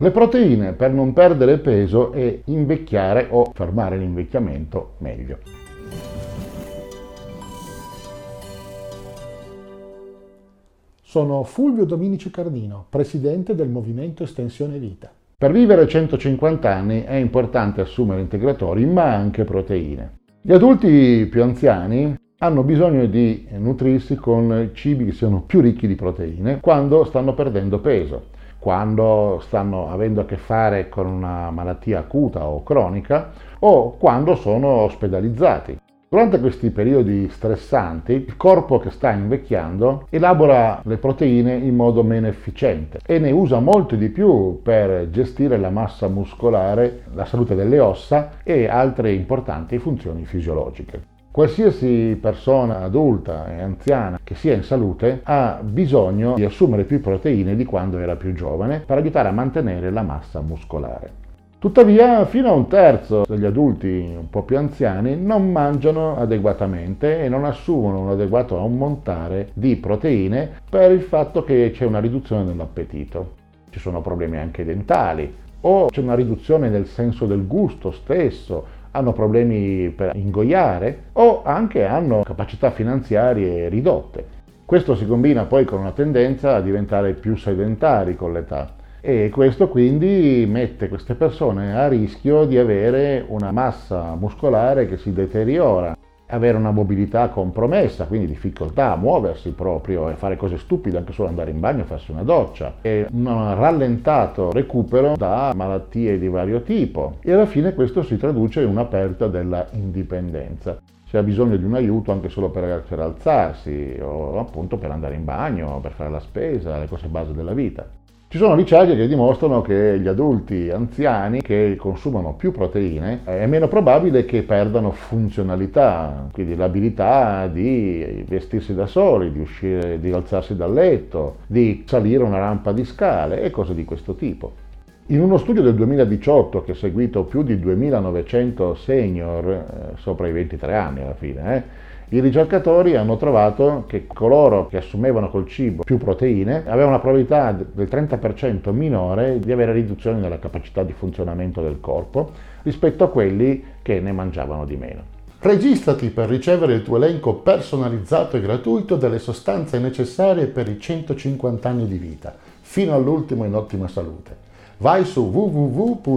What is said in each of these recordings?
Le proteine per non perdere peso e invecchiare o fermare l'invecchiamento meglio. Sono Fulvio Dominici Cardino, presidente del Movimento Estensione Vita. Per vivere 150 anni è importante assumere integratori, ma anche proteine. Gli adulti più anziani hanno bisogno di nutrirsi con cibi che siano più ricchi di proteine quando stanno perdendo peso quando stanno avendo a che fare con una malattia acuta o cronica o quando sono ospedalizzati. Durante questi periodi stressanti, il corpo che sta invecchiando elabora le proteine in modo meno efficiente e ne usa molto di più per gestire la massa muscolare, la salute delle ossa e altre importanti funzioni fisiologiche. Qualsiasi persona adulta e anziana che sia in salute ha bisogno di assumere più proteine di quando era più giovane per aiutare a mantenere la massa muscolare. Tuttavia, fino a un terzo degli adulti un po' più anziani non mangiano adeguatamente e non assumono un adeguato ammontare di proteine per il fatto che c'è una riduzione dell'appetito. Ci sono problemi anche dentali o c'è una riduzione nel senso del gusto stesso hanno problemi per ingoiare o anche hanno capacità finanziarie ridotte. Questo si combina poi con una tendenza a diventare più sedentari con l'età e questo quindi mette queste persone a rischio di avere una massa muscolare che si deteriora avere una mobilità compromessa, quindi difficoltà a muoversi proprio e fare cose stupide, anche solo andare in bagno e farsi una doccia, e un rallentato recupero da malattie di vario tipo. E alla fine questo si traduce in una perdita della indipendenza. Si ha bisogno di un aiuto anche solo per, per alzarsi o appunto per andare in bagno, per fare la spesa, le cose base della vita. Ci sono ricerche che dimostrano che gli adulti anziani che consumano più proteine è meno probabile che perdano funzionalità, quindi l'abilità di vestirsi da soli, di uscire, di alzarsi dal letto, di salire una rampa di scale e cose di questo tipo. In uno studio del 2018 che ha seguito più di 2900 senior eh, sopra i 23 anni alla fine, eh, i ricercatori hanno trovato che coloro che assumevano col cibo più proteine avevano una probabilità del 30% minore di avere riduzione nella capacità di funzionamento del corpo rispetto a quelli che ne mangiavano di meno. Registrati per ricevere il tuo elenco personalizzato e gratuito delle sostanze necessarie per i 150 anni di vita, fino all'ultimo in ottima salute. Vai su www.mev.cx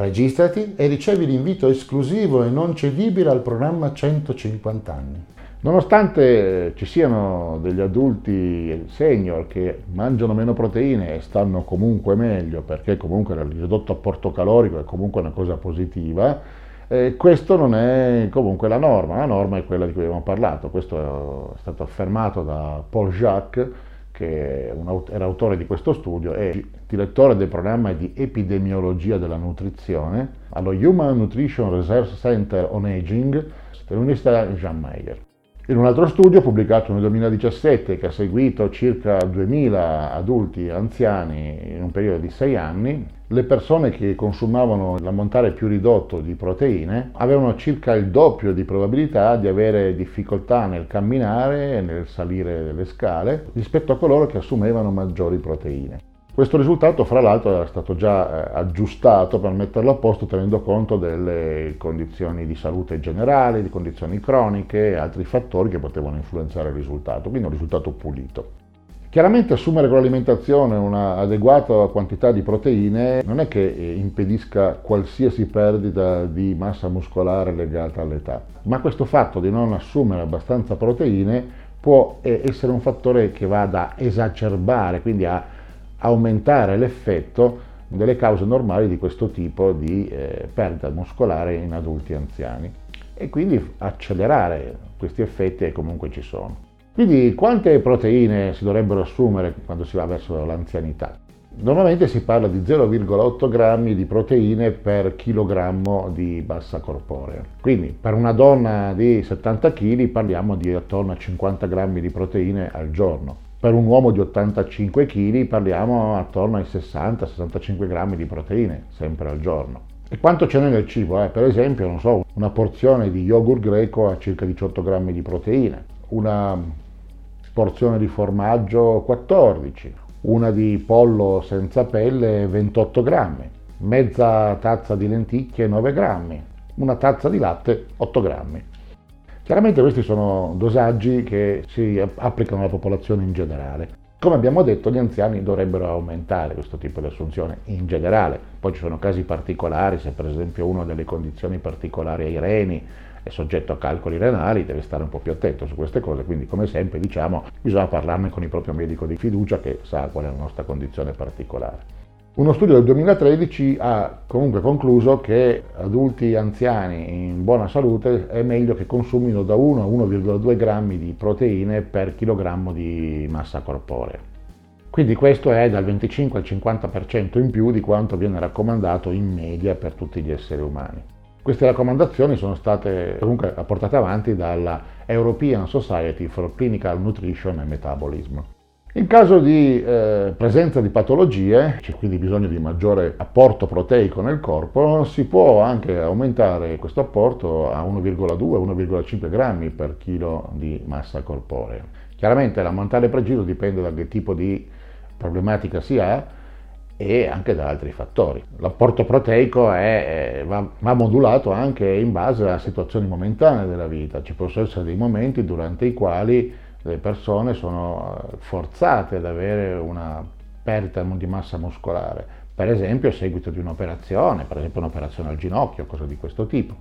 Registrati e ricevi l'invito esclusivo e non cedibile al programma 150 anni. Nonostante ci siano degli adulti senior che mangiano meno proteine e stanno comunque meglio, perché comunque il ridotto apporto calorico è comunque una cosa positiva, eh, questo non è comunque la norma, la norma è quella di cui abbiamo parlato, questo è stato affermato da Paul Jacques che era autore di questo studio e direttore del programma di epidemiologia della nutrizione allo Human Nutrition Research Center on Aging dell'Università Jean Meyer. In un altro studio pubblicato nel 2017 che ha seguito circa 2000 adulti anziani in un periodo di 6 anni, le persone che consumavano l'ammontare più ridotto di proteine avevano circa il doppio di probabilità di avere difficoltà nel camminare e nel salire delle scale rispetto a coloro che assumevano maggiori proteine. Questo risultato, fra l'altro, era stato già eh, aggiustato per metterlo a posto tenendo conto delle condizioni di salute generali, di condizioni croniche e altri fattori che potevano influenzare il risultato, quindi un risultato pulito. Chiaramente assumere con l'alimentazione un'adeguata quantità di proteine non è che eh, impedisca qualsiasi perdita di massa muscolare legata all'età, ma questo fatto di non assumere abbastanza proteine può eh, essere un fattore che va ad esacerbare, quindi a aumentare l'effetto delle cause normali di questo tipo di eh, perdita muscolare in adulti anziani e quindi accelerare questi effetti che comunque ci sono. Quindi quante proteine si dovrebbero assumere quando si va verso l'anzianità? Normalmente si parla di 0,8 grammi di proteine per chilogrammo di massa corporea. Quindi per una donna di 70 kg parliamo di attorno a 50 grammi di proteine al giorno. Per un uomo di 85 kg parliamo attorno ai 60-65 grammi di proteine, sempre al giorno. E quanto ce n'è nel cibo? Eh? Per esempio, non so, una porzione di yogurt greco ha circa 18 grammi di proteine, una porzione di formaggio 14, una di pollo senza pelle 28 grammi, mezza tazza di lenticchie 9 grammi, una tazza di latte 8 grammi. Chiaramente questi sono dosaggi che si applicano alla popolazione in generale. Come abbiamo detto, gli anziani dovrebbero aumentare questo tipo di assunzione in generale. Poi ci sono casi particolari, se per esempio uno ha delle condizioni particolari ai reni è soggetto a calcoli renali, deve stare un po' più attento su queste cose, quindi come sempre diciamo bisogna parlarne con il proprio medico di fiducia che sa qual è la nostra condizione particolare. Uno studio del 2013 ha comunque concluso che adulti anziani in buona salute è meglio che consumino da 1 a 1,2 grammi di proteine per chilogrammo di massa corporea. Quindi questo è dal 25 al 50% in più di quanto viene raccomandato in media per tutti gli esseri umani. Queste raccomandazioni sono state comunque portate avanti dalla European Society for Clinical Nutrition and Metabolism. In caso di eh, presenza di patologie, c'è quindi bisogno di maggiore apporto proteico nel corpo, si può anche aumentare questo apporto a 1,2-1,5 grammi per chilo di massa corporea. Chiaramente l'ammontare preciso dipende da che tipo di problematica si ha e anche da altri fattori. L'apporto proteico è, va, va, modulato anche in base a situazioni momentanee della vita. Ci possono essere dei momenti durante i quali le persone sono eh, forzate ad avere una perdita di massa muscolare, per esempio a seguito di un'operazione, per esempio un'operazione al ginocchio, cose di questo tipo.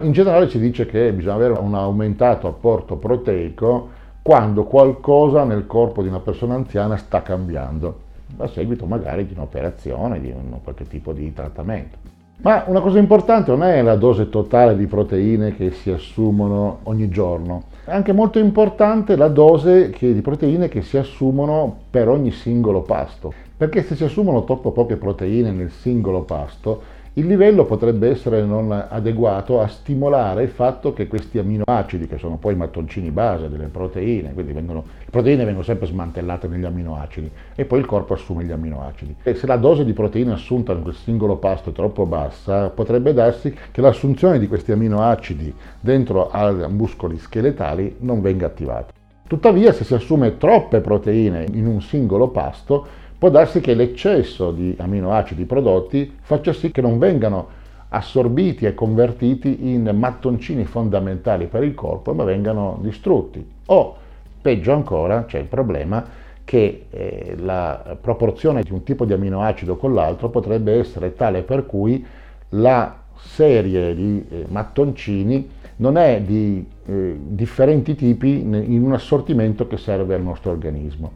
In generale si dice che bisogna avere un aumentato apporto proteico quando qualcosa nel corpo di una persona anziana sta cambiando, a seguito magari di un'operazione, di un qualche tipo di trattamento. Ma una cosa importante non è la dose totale di proteine che si assumono ogni giorno, è anche molto importante la dose di proteine che si assumono per ogni singolo pasto, perché se si assumono troppo poche proteine nel singolo pasto, il livello potrebbe essere non adeguato a stimolare il fatto che questi aminoacidi, che sono poi i mattoncini base delle proteine, quindi vengono, le proteine vengono sempre smantellate negli aminoacidi e poi il corpo assume gli aminoacidi. E se la dose di proteine assunta in quel singolo pasto è troppo bassa, potrebbe darsi che l'assunzione di questi aminoacidi dentro ai muscoli scheletali non venga attivata. Tuttavia, se si assume troppe proteine in un singolo pasto, può darsi che l'eccesso di aminoacidi prodotti faccia sì che non vengano assorbiti e convertiti in mattoncini fondamentali per il corpo, ma vengano distrutti. O, peggio ancora, c'è il problema che eh, la proporzione di un tipo di aminoacido con l'altro potrebbe essere tale per cui la serie di eh, mattoncini non è di eh, differenti tipi in un assortimento che serve al nostro organismo.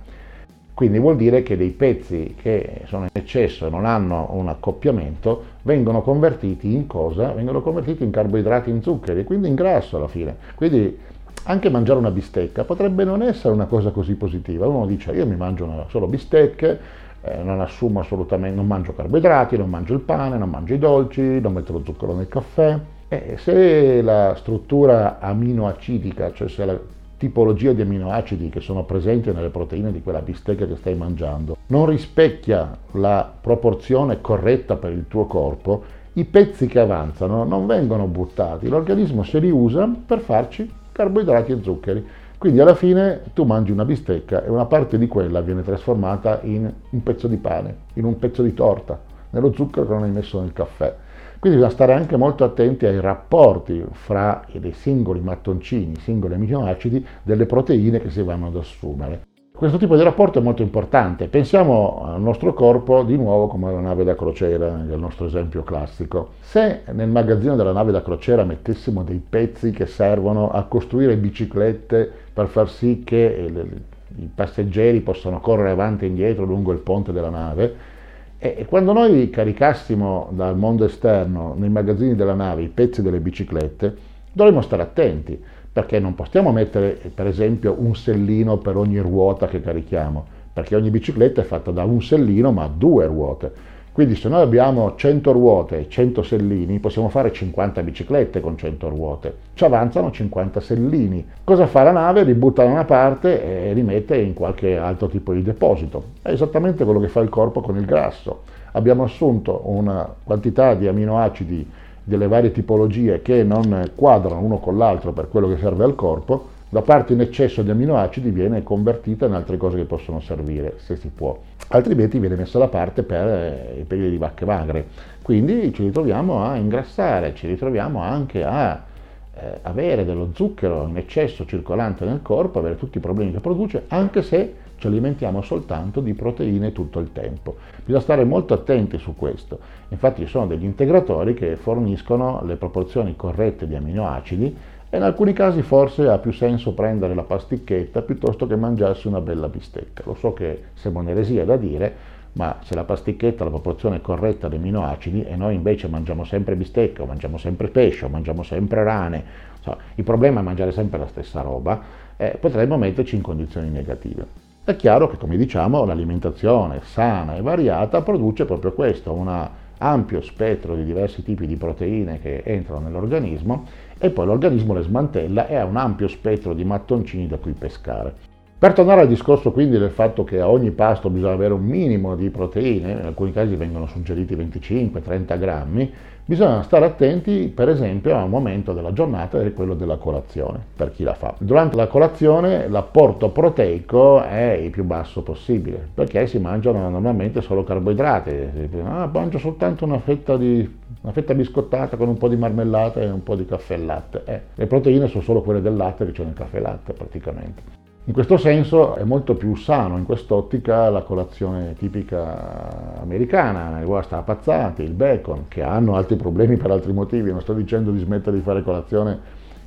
Quindi vuol dire che dei pezzi che sono in eccesso e non hanno un accoppiamento vengono convertiti in cosa? Vengono convertiti in carboidrati, in zuccheri, quindi in grasso alla fine. Quindi anche mangiare una bistecca potrebbe non essere una cosa così positiva. Uno dice io mi mangio solo bistecche, eh, non assumo assolutamente, non mangio carboidrati, non mangio il pane, non mangio i dolci, non metto lo zucchero nel caffè. E se la struttura aminoacidica, cioè se la tipologia di aminoacidi che sono presenti nelle proteine di quella bistecca che stai mangiando non rispecchia la proporzione corretta per il tuo corpo, i pezzi che avanzano non vengono buttati, l'organismo se li usa per farci carboidrati e zuccheri. Quindi alla fine tu mangi una bistecca e una parte di quella viene trasformata in un pezzo di pane, in un pezzo di torta, nello zucchero che non hai messo nel caffè. Quindi bisogna stare anche molto attenti ai rapporti fra i singoli mattoncini, i singoli aminoacidi delle proteine che si vanno ad assumere. Questo tipo di rapporto è molto importante. Pensiamo al nostro corpo di nuovo come alla nave da crociera, nel nostro esempio classico. Se nel magazzino della nave da crociera mettessimo dei pezzi che servono a costruire biciclette per far sì che i passeggeri possano correre avanti e indietro lungo il ponte della nave, e quando noi caricassimo dal mondo esterno nei magazzini della nave i pezzi delle biciclette, dovremmo stare attenti, perché non possiamo mettere per esempio un sellino per ogni ruota che carichiamo, perché ogni bicicletta è fatta da un sellino ma due ruote. Quindi se noi abbiamo 100 ruote e 100 sellini, possiamo fare 50 biciclette con 100 ruote. Ci avanzano 50 sellini. Cosa fa la nave? Li butta da una parte e rimette in qualche altro tipo di deposito. È esattamente quello che fa il corpo con il grasso. Abbiamo assunto una quantità di aminoacidi delle varie tipologie che non quadrano uno con l'altro per quello che serve al corpo, la parte in eccesso di aminoacidi viene convertita in altre cose che possono servire, se si può. Altrimenti viene messa da parte per eh, i periodi di vacche magre. Quindi ci ritroviamo a ingrassare, ci ritroviamo anche a eh, avere dello zucchero in eccesso circolante nel corpo, avere tutti i problemi che produce, anche se ci alimentiamo soltanto di proteine tutto il tempo. Bisogna stare molto attenti su questo. Infatti ci sono degli integratori che forniscono le proporzioni corrette di aminoacidi e in alcuni casi forse ha più senso prendere la pasticchetta piuttosto che mangiarsi una bella bistecca. Lo so che sembra un'eresia da dire, ma se la pasticchetta ha la proporzione corretta di aminoacidi e noi invece mangiamo sempre bistecca, o mangiamo sempre pesce, o mangiamo sempre rane, so, il problema è mangiare sempre la stessa roba, eh, potremmo metterci in condizioni negative. È chiaro che, come diciamo, l'alimentazione sana e variata produce proprio questo, un ampio spettro di diversi tipi di proteine che entrano nell'organismo e poi l'organismo le smantella e ha un ampio spettro di mattoncini da cui pescare. Per tornare al discorso quindi del fatto che a ogni pasto bisogna avere un minimo di proteine, in alcuni casi vengono suggeriti 25-30 grammi, bisogna stare attenti per esempio a un momento della giornata è quello della colazione, per chi la fa. Durante la colazione l'apporto proteico è il più basso possibile, perché si mangiano normalmente solo carboidrati, ah, mangio soltanto una fetta, di, una fetta biscottata con un po' di marmellata e un po' di caffè e latte. Eh, le proteine sono solo quelle del latte che c'è nel caffè e latte praticamente. In questo senso è molto più sano in quest'ottica la colazione tipica americana, le uova strapazzate, il bacon, che hanno altri problemi per altri motivi, non sto dicendo di smettere di fare colazione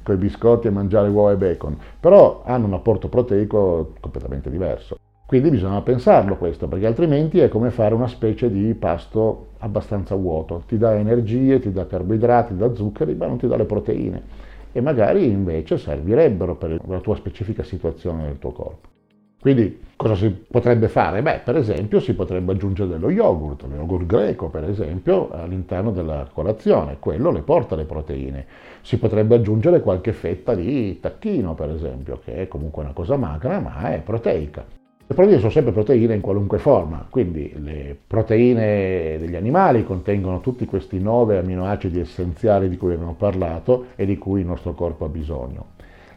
con i biscotti e mangiare uova e bacon, però hanno un apporto proteico completamente diverso. Quindi bisogna pensarlo questo, perché altrimenti è come fare una specie di pasto abbastanza vuoto, ti dà energie, ti dà carboidrati, ti dà zuccheri, ma non ti dà le proteine e magari invece servirebbero per la tua specifica situazione del tuo corpo. Quindi cosa si potrebbe fare? Beh, per esempio si potrebbe aggiungere dello yogurt, lo yogurt greco per esempio, all'interno della colazione, quello le porta le proteine. Si potrebbe aggiungere qualche fetta di tacchino per esempio, che è comunque una cosa magra ma è proteica. Le proteine sono sempre proteine in qualunque forma, quindi le proteine degli animali contengono tutti questi nove aminoacidi essenziali di cui abbiamo parlato e di cui il nostro corpo ha bisogno.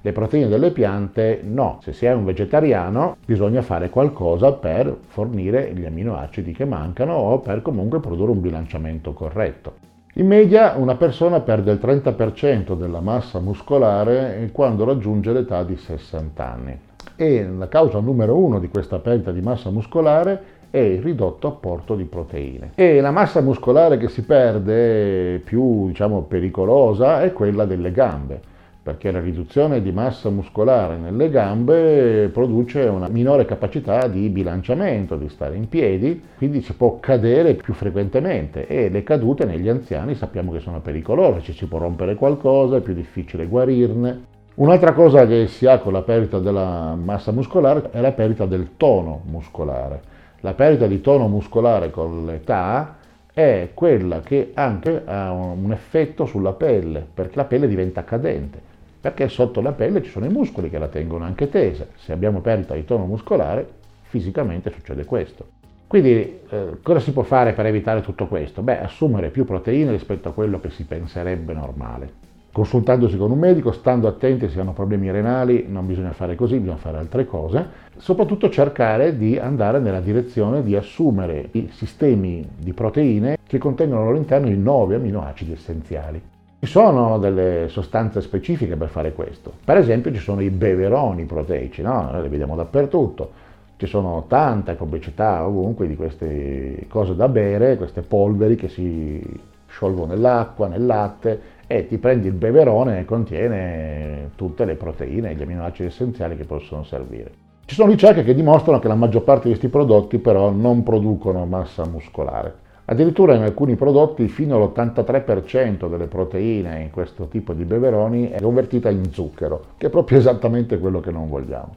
Le proteine delle piante no, se si è un vegetariano bisogna fare qualcosa per fornire gli aminoacidi che mancano o per comunque produrre un bilanciamento corretto. In media una persona perde il 30% della massa muscolare quando raggiunge l'età di 60 anni e la causa numero uno di questa perdita di massa muscolare è il ridotto apporto di proteine. E la massa muscolare che si perde più diciamo, pericolosa è quella delle gambe, perché la riduzione di massa muscolare nelle gambe produce una minore capacità di bilanciamento, di stare in piedi, quindi si può cadere più frequentemente e le cadute negli anziani sappiamo che sono pericolose, ci si può rompere qualcosa, è più difficile guarirne. Un'altra cosa che si ha con la perdita della massa muscolare è la perdita del tono muscolare. La perdita di tono muscolare con l'età è quella che anche ha un effetto sulla pelle, perché la pelle diventa cadente, perché sotto la pelle ci sono i muscoli che la tengono anche tesa. Se abbiamo perdita di tono muscolare, fisicamente succede questo. Quindi eh, cosa si può fare per evitare tutto questo? Beh, assumere più proteine rispetto a quello che si penserebbe normale consultandosi con un medico, stando attenti se hanno problemi renali, non bisogna fare così, bisogna fare altre cose, soprattutto cercare di andare nella direzione di assumere i sistemi di proteine che contengono al loro interno i nove aminoacidi essenziali. Ci sono delle sostanze specifiche per fare questo, per esempio ci sono i beveroni proteici, no? Noi li vediamo dappertutto, ci sono tante pubblicità ovunque di queste cose da bere, queste polveri che si sciolgono nell'acqua, nel latte e ti prendi il beverone e contiene tutte le proteine e gli aminoacidi essenziali che possono servire. Ci sono ricerche che dimostrano che la maggior parte di questi prodotti però non producono massa muscolare. Addirittura in alcuni prodotti fino all'83% delle proteine in questo tipo di beveroni è convertita in zucchero, che è proprio esattamente quello che non vogliamo.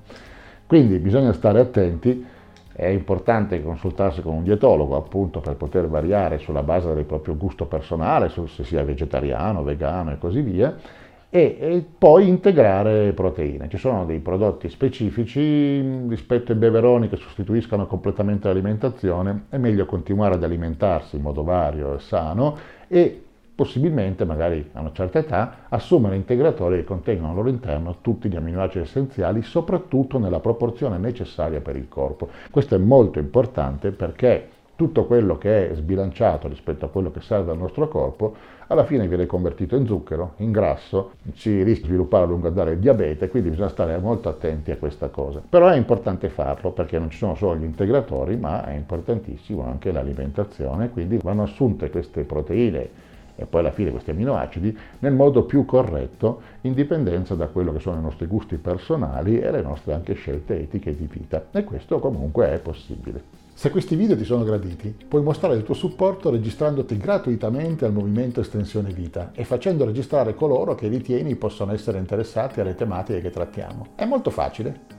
Quindi bisogna stare attenti è importante consultarsi con un dietologo appunto per poter variare sulla base del proprio gusto personale, se sia vegetariano, vegano e così via, e, e, poi integrare proteine. Ci sono dei prodotti specifici rispetto ai beveroni che sostituiscono completamente l'alimentazione, è meglio continuare ad alimentarsi in modo vario e sano e possibilmente, magari a una certa età, assumere integratori che contengono al loro interno tutti gli aminoacidi essenziali, soprattutto nella proporzione necessaria per il corpo. Questo è molto importante perché tutto quello che è sbilanciato rispetto a quello che serve al nostro corpo, alla fine viene convertito in zucchero, in grasso, si rischia di sviluppare a lungo andare il diabete, quindi bisogna stare molto attenti a questa cosa. Però è importante farlo perché non ci sono solo gli integratori, ma è importantissimo anche l'alimentazione, quindi vanno assunte queste proteine e poi alla fine questi aminoacidi nel modo più corretto in dipendenza da quello che sono i nostri gusti personali e le nostre anche scelte etiche di vita e questo comunque è possibile. Se questi video ti sono graditi, puoi mostrare il tuo supporto registrandoti gratuitamente al movimento Estensione Vita e facendo registrare coloro che ritieni possono essere interessati alle tematiche che trattiamo. È molto facile.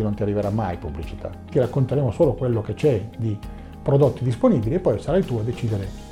non ti arriverà mai pubblicità. Ti racconteremo solo quello che c'è di prodotti disponibili e poi sarai tu a decidere